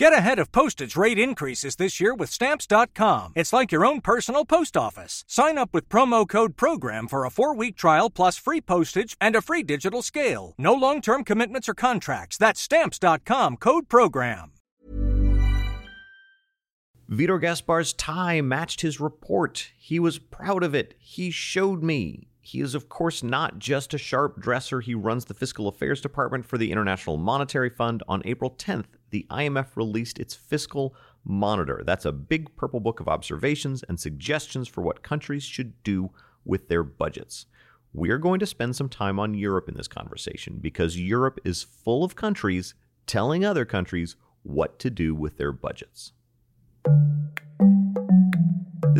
Get ahead of postage rate increases this year with Stamps.com. It's like your own personal post office. Sign up with promo code PROGRAM for a four week trial plus free postage and a free digital scale. No long term commitments or contracts. That's Stamps.com code PROGRAM. Vitor Gaspar's tie matched his report. He was proud of it. He showed me. He is, of course, not just a sharp dresser. He runs the fiscal affairs department for the International Monetary Fund. On April 10th, the IMF released its fiscal monitor. That's a big purple book of observations and suggestions for what countries should do with their budgets. We're going to spend some time on Europe in this conversation because Europe is full of countries telling other countries what to do with their budgets.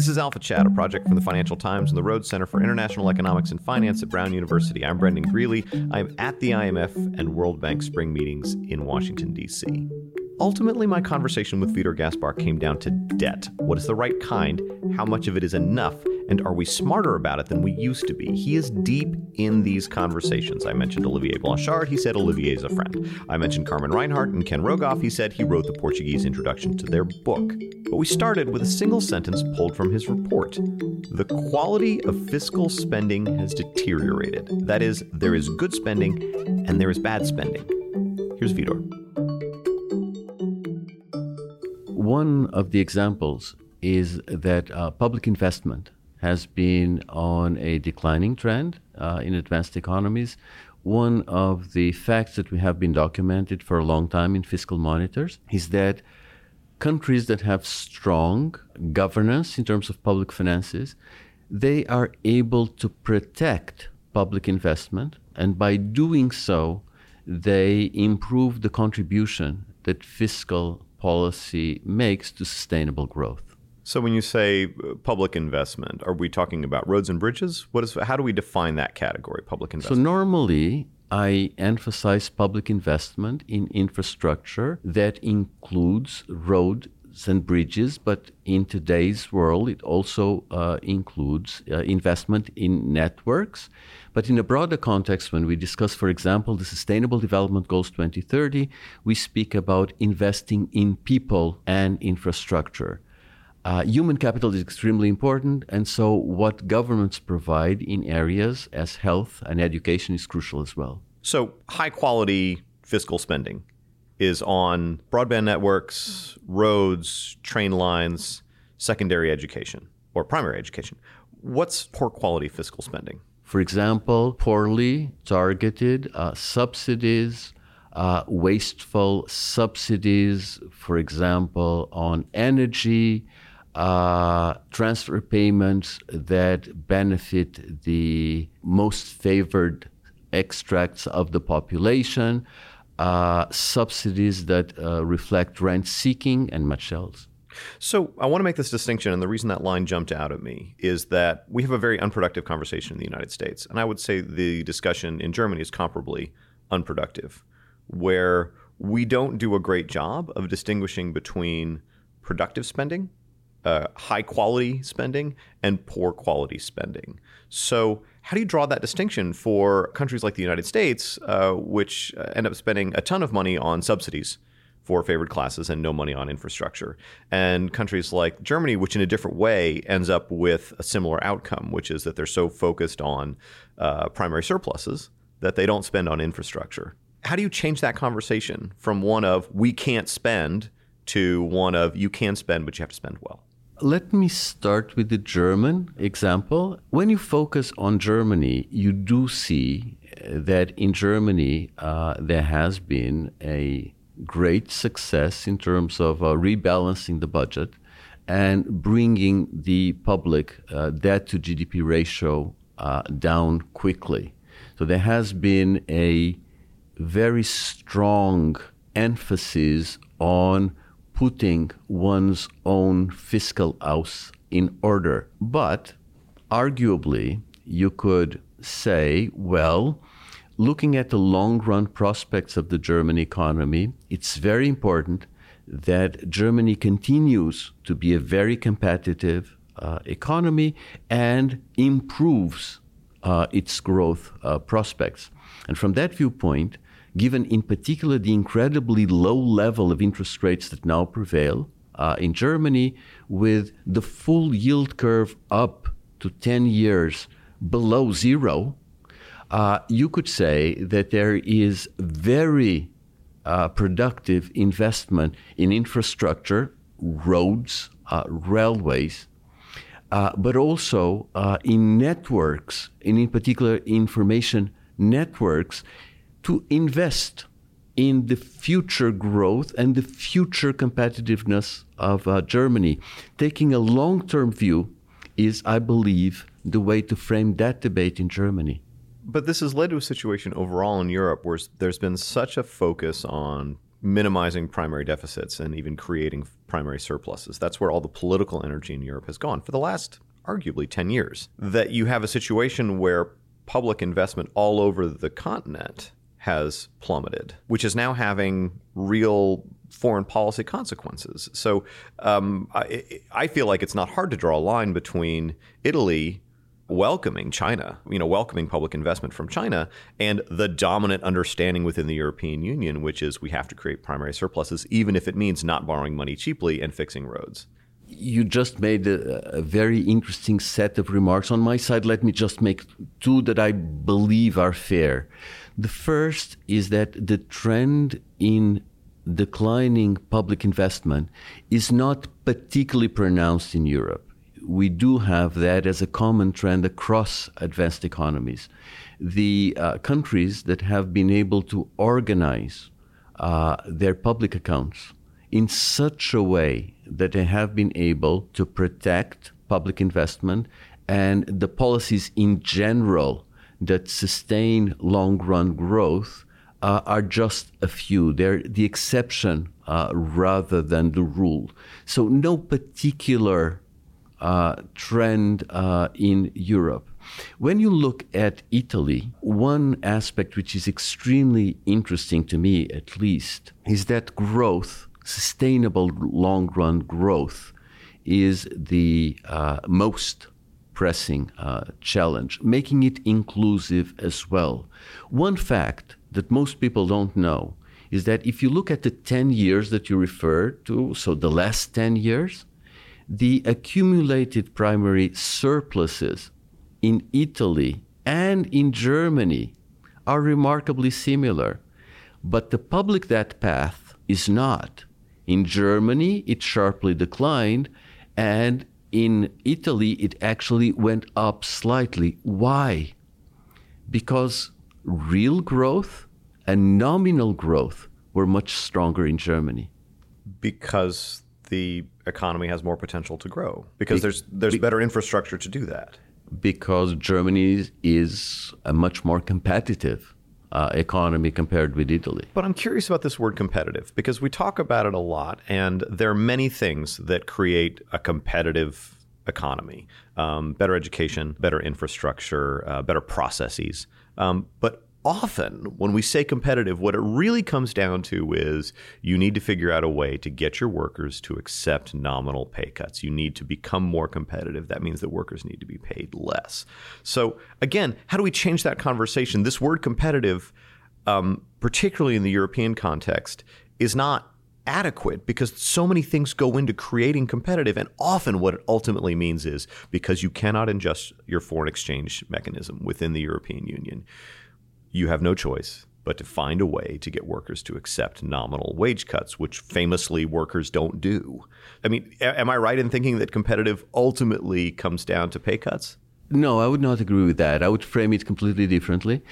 This is Alpha Chat, a project from the Financial Times and the Rhodes Center for International Economics and Finance at Brown University. I'm Brendan Greeley. I'm at the IMF and World Bank spring meetings in Washington, D.C. Ultimately, my conversation with Vitor Gaspar came down to debt. What is the right kind? How much of it is enough? And are we smarter about it than we used to be? He is deep in these conversations. I mentioned Olivier Blanchard. He said Olivier is a friend. I mentioned Carmen Reinhart and Ken Rogoff. He said he wrote the Portuguese introduction to their book. But we started with a single sentence pulled from his report. The quality of fiscal spending has deteriorated. That is, there is good spending and there is bad spending. Here's Vitor. One of the examples is that uh, public investment has been on a declining trend uh, in advanced economies. One of the facts that we have been documented for a long time in fiscal monitors is that countries that have strong governance in terms of public finances, they are able to protect public investment, and by doing so, they improve the contribution that fiscal policy makes to sustainable growth. So when you say uh, public investment, are we talking about roads and bridges? What is how do we define that category, public investment? So normally I emphasize public investment in infrastructure that includes roads and bridges, but in today's world, it also uh, includes uh, investment in networks. But in a broader context, when we discuss, for example, the Sustainable Development Goals 2030, we speak about investing in people and infrastructure. Uh, human capital is extremely important, and so what governments provide in areas as health and education is crucial as well. So, high quality fiscal spending is on broadband networks, roads, train lines, secondary education, or primary education. What's poor quality fiscal spending? For example, poorly targeted uh, subsidies, uh, wasteful subsidies, for example, on energy uh, transfer payments that benefit the most favored extracts of the population, uh, subsidies that uh, reflect rent seeking, and much else. So, I want to make this distinction, and the reason that line jumped out at me is that we have a very unproductive conversation in the United States. And I would say the discussion in Germany is comparably unproductive, where we don't do a great job of distinguishing between productive spending uh, high quality spending and poor quality spending. So, how do you draw that distinction for countries like the United States, uh, which uh, end up spending a ton of money on subsidies for favored classes and no money on infrastructure, and countries like Germany, which in a different way ends up with a similar outcome, which is that they're so focused on uh, primary surpluses that they don't spend on infrastructure? How do you change that conversation from one of we can't spend to one of you can spend, but you have to spend well? Let me start with the German example. When you focus on Germany, you do see that in Germany uh, there has been a great success in terms of uh, rebalancing the budget and bringing the public uh, debt to GDP ratio uh, down quickly. So there has been a very strong emphasis on putting one's own fiscal house in order. But arguably, you could say, well, looking at the long run prospects of the German economy, it's very important that Germany continues to be a very competitive uh, economy and improves uh, its growth uh, prospects. And from that viewpoint, given in particular the incredibly low level of interest rates that now prevail uh, in Germany, with the full yield curve up to 10 years below zero, uh, you could say that there is very uh, productive investment in infrastructure, roads, uh, railways, uh, but also uh, in networks, and in particular information networks, to invest in the future growth and the future competitiveness of uh, Germany. Taking a long term view is, I believe, the way to frame that debate in Germany. But this has led to a situation overall in Europe where there's been such a focus on minimizing primary deficits and even creating primary surpluses. That's where all the political energy in Europe has gone for the last arguably 10 years. That you have a situation where public investment all over the continent has plummeted, which is now having real foreign policy consequences. So um, I, I feel like it's not hard to draw a line between Italy welcoming China, you know, welcoming public investment from China and the dominant understanding within the European Union, which is we have to create primary surpluses, even if it means not borrowing money cheaply and fixing roads. You just made a, a very interesting set of remarks. On my side, let me just make two that I believe are fair. The first is that the trend in declining public investment is not particularly pronounced in Europe we do have that as a common trend across advanced economies. The uh, countries that have been able to organize uh, their public accounts in such a way that they have been able to protect public investment and the policies in general that sustain long run growth uh, are just a few. They're the exception uh, rather than the rule. So, no particular uh, trend uh, in Europe. When you look at Italy, one aspect which is extremely interesting to me, at least, is that growth, sustainable long run growth, is the uh, most pressing uh, challenge, making it inclusive as well. One fact that most people don't know is that if you look at the 10 years that you referred to, so the last 10 years, the accumulated primary surpluses in Italy and in Germany are remarkably similar. But the public debt path is not. In Germany, it sharply declined, and in Italy, it actually went up slightly. Why? Because real growth and nominal growth were much stronger in Germany. Because the economy has more potential to grow because be, there's there's be, better infrastructure to do that. Because Germany is a much more competitive uh, economy compared with Italy. But I'm curious about this word competitive because we talk about it a lot, and there are many things that create a competitive economy um, better education, better infrastructure, uh, better processes. Um, but often when we say competitive, what it really comes down to is you need to figure out a way to get your workers to accept nominal pay cuts. You need to become more competitive. That means that workers need to be paid less. So, again, how do we change that conversation? This word competitive, um, particularly in the European context, is not adequate because so many things go into creating competitive and often what it ultimately means is because you cannot adjust your foreign exchange mechanism within the European Union you have no choice but to find a way to get workers to accept nominal wage cuts, which famously workers don't do. I mean, am I right in thinking that competitive ultimately comes down to pay cuts? No, I would not agree with that. I would frame it completely differently.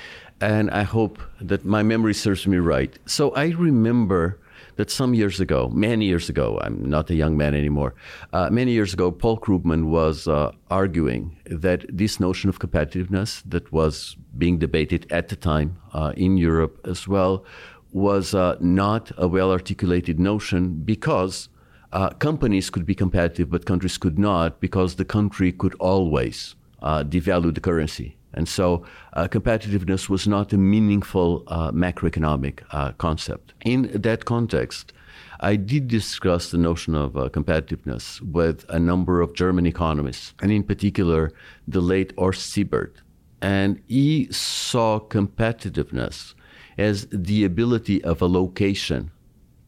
And I hope that my memory serves me right. So I remember that some years ago, many years ago, I'm not a young man anymore, uh, many years ago, Paul Krugman was uh, arguing that this notion of competitiveness that was being debated at the time uh, in Europe as well was uh, not a well articulated notion because uh, companies could be competitive, but countries could not because the country could always uh, devalue the currency. And so uh, competitiveness was not a meaningful uh, macroeconomic uh, concept. In that context, I did discuss the notion of uh, competitiveness with a number of German economists, and in particular, the late Horst Siebert. And he saw competitiveness as the ability of a location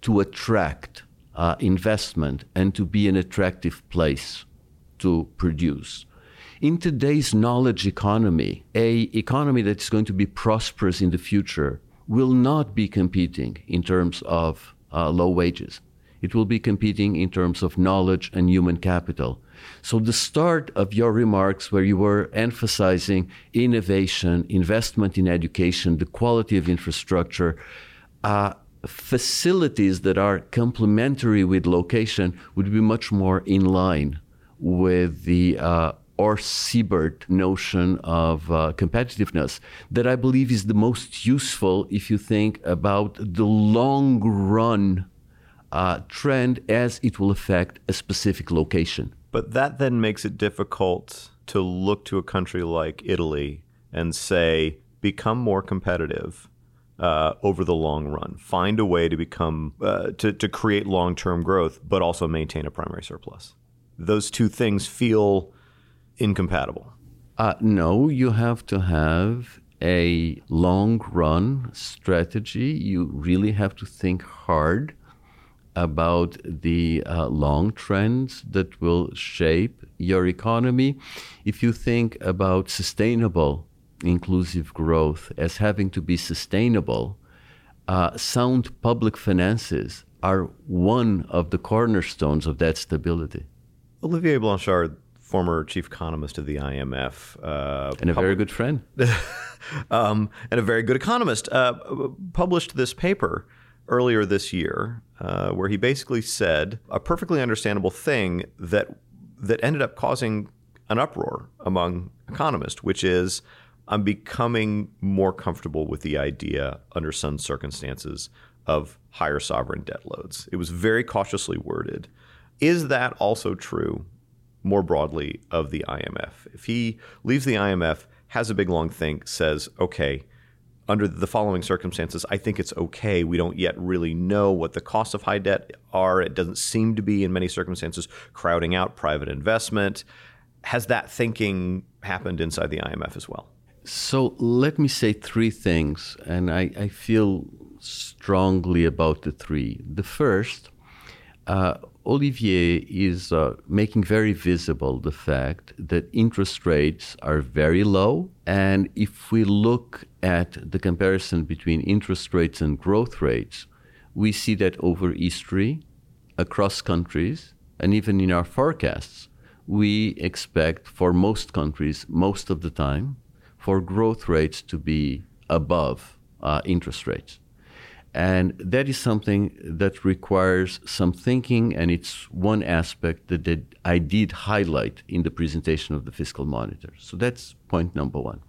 to attract uh, investment and to be an attractive place to produce. In today's knowledge economy, a economy that's going to be prosperous in the future will not be competing in terms of uh, low wages. It will be competing in terms of knowledge and human capital. So, the start of your remarks, where you were emphasizing innovation, investment in education, the quality of infrastructure, uh, facilities that are complementary with location, would be much more in line with the uh, Horst Siebert notion of uh, competitiveness that I believe is the most useful if you think about the long run uh, trend as it will affect a specific location. But that then makes it difficult to look to a country like Italy and say, become more competitive. Uh, over the long run, find a way to become uh, to to create long term growth, but also maintain a primary surplus. Those two things feel incompatible. Uh, no, you have to have a long run strategy. You really have to think hard about the uh, long trends that will shape your economy. If you think about sustainable inclusive growth as having to be sustainable, uh, sound public finances are one of the cornerstones of that stability. Olivier Blanchard, former chief economist of the IMF, uh, and a pub- very good friend, um, and a very good economist, uh, published this paper earlier this year, uh, where he basically said a perfectly understandable thing that that ended up causing an uproar among economists, which is I'm becoming more comfortable with the idea under some circumstances of higher sovereign debt loads. It was very cautiously worded. Is that also true more broadly of the IMF? If he leaves the IMF, has a big long think, says, okay, under the following circumstances, I think it's okay. We don't yet really know what the costs of high debt are. It doesn't seem to be, in many circumstances, crowding out private investment. Has that thinking happened inside the IMF as well? So let me say three things, and I, I feel strongly about the three. The first, uh, Olivier is uh, making very visible the fact that interest rates are very low. And if we look at the comparison between interest rates and growth rates, we see that over history, across countries, and even in our forecasts, we expect for most countries, most of the time, for growth rates to be above uh, interest rates. And that is something that requires some thinking, and it's one aspect that I did highlight in the presentation of the fiscal monitor. So that's point number one.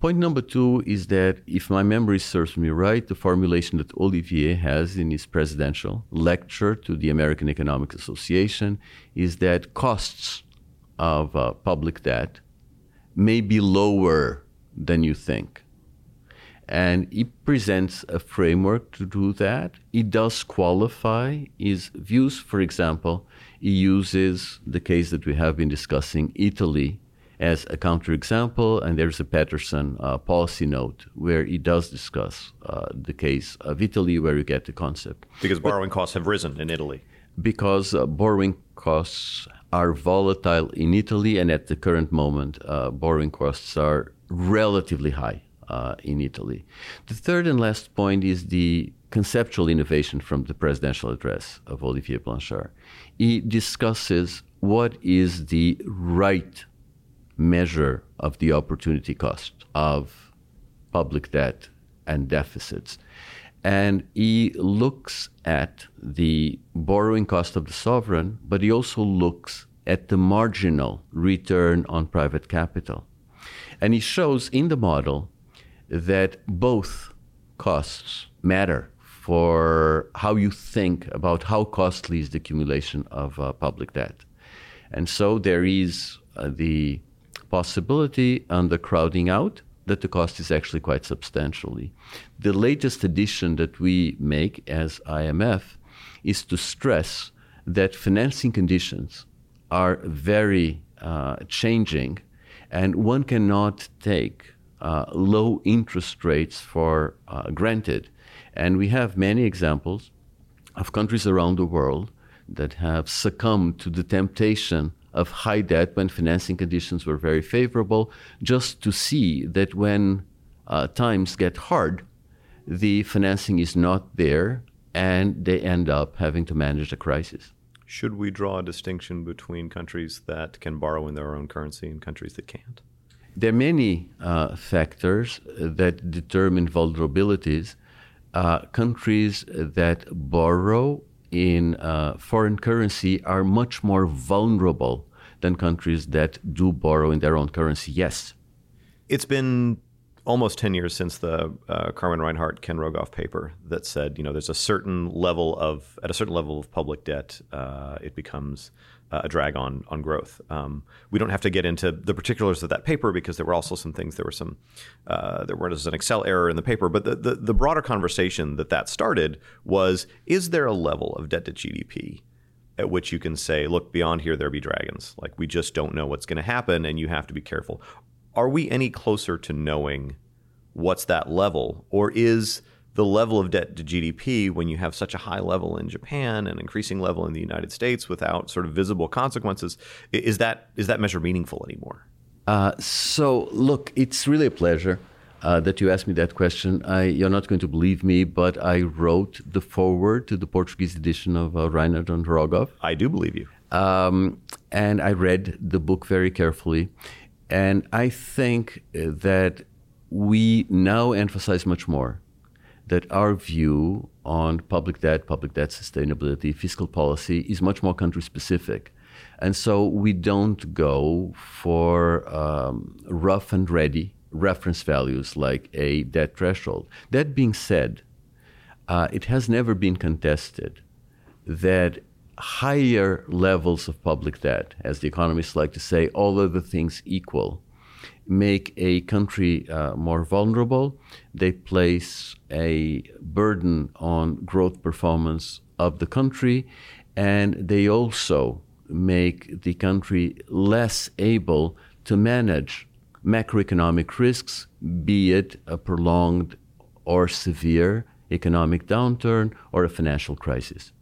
Point number two is that, if my memory serves me right, the formulation that Olivier has in his presidential lecture to the American Economic Association is that costs of uh, public debt may be lower than you think and it presents a framework to do that. It does qualify his views. For example, he uses the case that we have been discussing, Italy, as a counterexample, and there's a Peterson uh, policy note where he does discuss uh, the case of Italy, where you get the concept. Because borrowing but, costs have risen in Italy. Because uh, borrowing costs are volatile in Italy, and at the current moment, uh, borrowing costs are relatively high uh, in Italy. The third and last point is the conceptual innovation from the presidential address of Olivier Blanchard. He discusses what is the right measure of the opportunity cost of public debt and deficits. And he looks at the borrowing cost of the sovereign, but he also looks at the marginal return on private capital. And he shows in the model that both costs matter for how you think about how costly is the accumulation of uh, public debt. And so there is uh, the possibility under crowding out that the cost is actually quite substantially. The latest addition that we make as IMF is to stress that financing conditions are very uh, changing, and one cannot take uh, low interest rates for uh, granted. And we have many examples of countries around the world that have succumbed to the temptation of high debt when financing conditions were very favorable, just to see that when uh, times get hard, the financing is not there and they end up having to manage the crisis. Should we draw a distinction between countries that can borrow in their own currency and countries that can't? There are many uh, factors that determine vulnerabilities. Uh, countries that borrow in uh, foreign currency are much more vulnerable than countries that do borrow in their own currency. Yes. It's been almost 10 years since the uh, Carmen Reinhart Ken Rogoff paper that said, you know, there's a certain level of, at a certain level of public debt, uh, it becomes uh, a drag on on growth. Um, we don't have to get into the particulars of that paper because there were also some things. There were some uh, there was an Excel error in the paper, but the, the, the broader conversation that that started was: Is there a level of debt to GDP at which you can say, look, beyond here there be dragons. Like we just don't know what's going to happen, and you have to be careful. Are we any closer to knowing what's that level, or is the level of debt to GDP when you have such a high level in Japan and increasing level in the United States without sort of visible consequences, is that is that measure meaningful anymore? Uh, so look, it's really a pleasure uh, that you asked me that question. I, you're not going to believe me, but I wrote the foreword to the Portuguese edition of uh, Reinhart and Rogoff. I do believe you. Um, and I read the book very carefully. And I think that we now emphasize much more that our view on public debt, public debt sustainability, fiscal policy is much more country specific. And so we don't go for um, rough and ready reference values like a debt threshold. That being said, uh, it has never been contested that higher levels of public debt, as the economists like to say, all other things equal, make a country uh, more vulnerable. They place a burden on growth performance of the country, and they also make the country less able to manage macroeconomic risks, be it a prolonged or severe economic downturn or a financial crisis.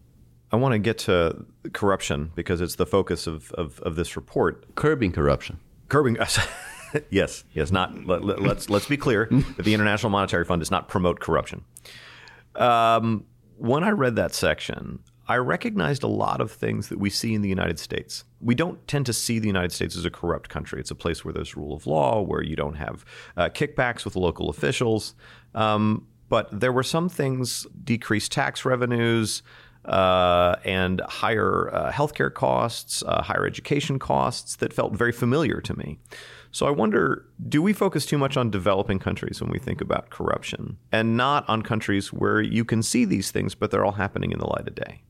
I want to get to corruption because it's the focus of, of, of this report. Curbing corruption. Curbing. yes, yes. Not let, us let's, let's be clear that the International Monetary Fund does not promote corruption. Um, when I read that section, I recognized a lot of things that we see in the United States. We don't tend to see the United States as a corrupt country. It's a place where there's rule of law, where you don't have uh, kickbacks with local officials. Um, but there were some things decreased tax revenues. Uh, and higher uh, healthcare costs, uh, higher education costs that felt very familiar to me. So I wonder do we focus too much on developing countries when we think about corruption and not on countries where you can see these things, but they're all happening in the light of day?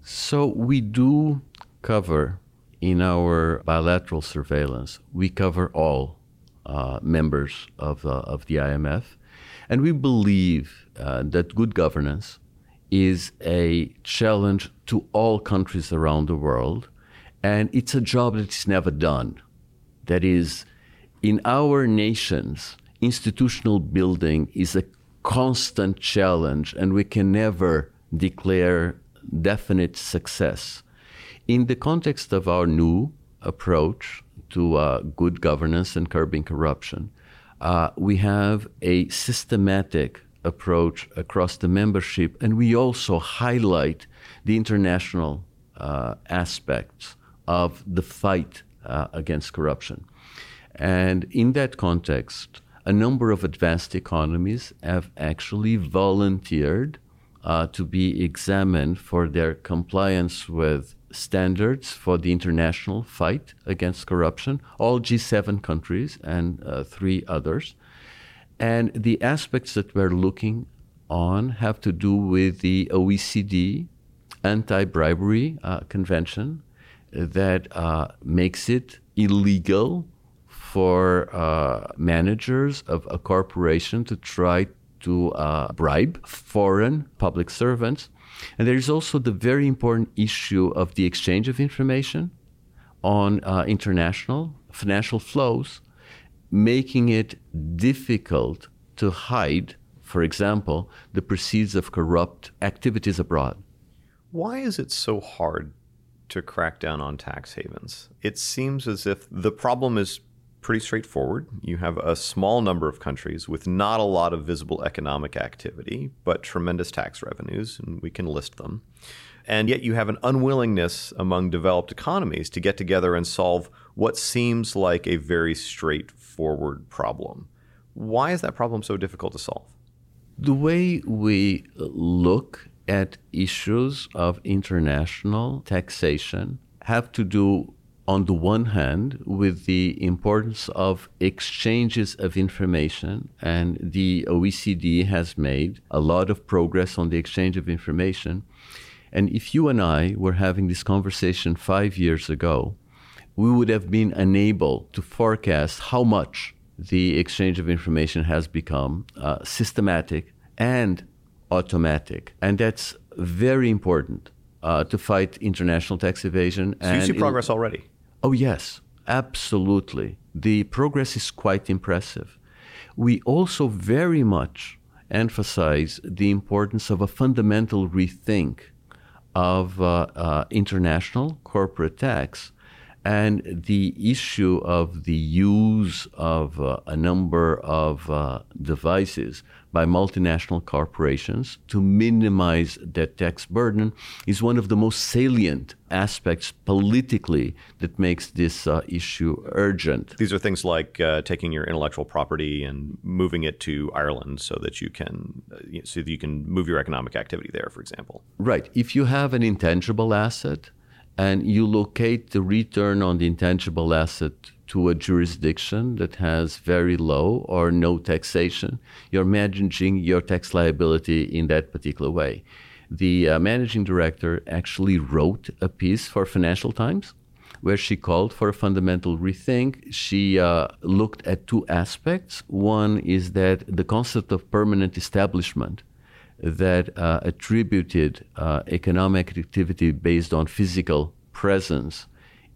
So we do cover in our bilateral surveillance, we cover all uh, members of, uh, of the IMF. And we believe uh, that good governance is a challenge to all countries around the world. And it's a job that is never done. That is, in our nations, institutional building is a constant challenge, and we can never declare definite success. In the context of our new approach to uh, good governance and curbing corruption, uh, we have a systematic approach across the membership, and we also highlight the international uh, aspects of the fight uh, against corruption. And in that context, a number of advanced economies have actually volunteered uh, to be examined for their compliance with standards for the international fight against corruption, all G7 countries and uh, three others. And the aspects that we're looking on have to do with the OECD anti bribery uh, convention that uh, makes it illegal for uh, managers of a corporation to try to uh, bribe foreign public servants. And there is also the very important issue of the exchange of information on uh, international financial flows. making it difficult to hide, for example, the proceeds of corrupt activities abroad. Why is it so hard to crack down on tax havens? It seems as if the problem is pretty straightforward. You have a small number of countries with not a lot of visible economic activity, but tremendous tax revenues, and we can list them. And yet you have an unwillingness among developed economies to get together and solve what seems like a very straightforward problem. Why is that problem so difficult to solve? The way we look at issues of international taxation have to do on the one hand, with the importance of exchanges of information, and the OECD has made a lot of progress on the exchange of information. And if you and I were having this conversation five years ago, we would have been unable to forecast how much the exchange of information has become uh, systematic and automatic. And that's very important uh, to fight international tax evasion. So you see progress already? Oh, yes, absolutely. The progress is quite impressive. We also very much emphasize the importance of a fundamental rethink of uh, uh, international corporate tax and the issue of the use of uh, a number of uh, devices by multinational corporations to minimize their tax burden is one of the most salient aspects politically that makes this uh, issue urgent. These are things like uh, taking your intellectual property and moving it to Ireland so that you can uh, so that you can move your economic activity there, for example. Right. If you have an intangible asset and you locate the return on the intangible asset to a jurisdiction that has very low or no taxation, you're managing your tax liability in that particular way. The uh, managing director actually wrote a piece for Financial Times where she called for a fundamental rethink. She uh, looked at two aspects. One is that the concept of permanent establishment that uh, attributed uh, economic activity based on physical presence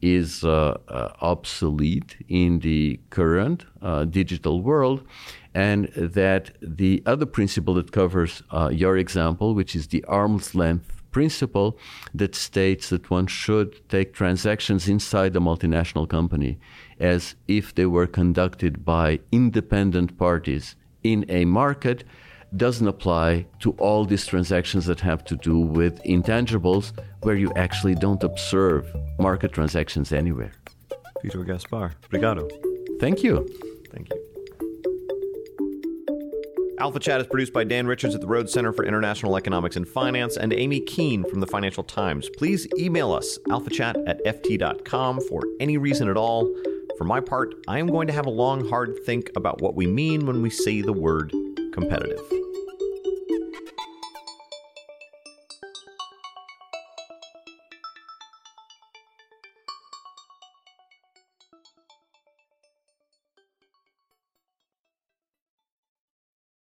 is uh, uh, obsolete in the current uh, digital world, and that the other principle that covers uh, your example, which is the arm's length principle, that states that one should take transactions inside a multinational company as if they were conducted by independent parties in a market doesn't apply to all these transactions that have to do with intangibles where you actually don't observe market transactions anywhere. Vitor Gaspar, obrigado. Thank you. Thank you. Alpha Chat is produced by Dan Richards at the Rhodes Center for International Economics and Finance and Amy Keene from the Financial Times. Please email us, alphachat at ft.com, for any reason at all. For my part, I am going to have a long, hard think about what we mean when we say the word competitive.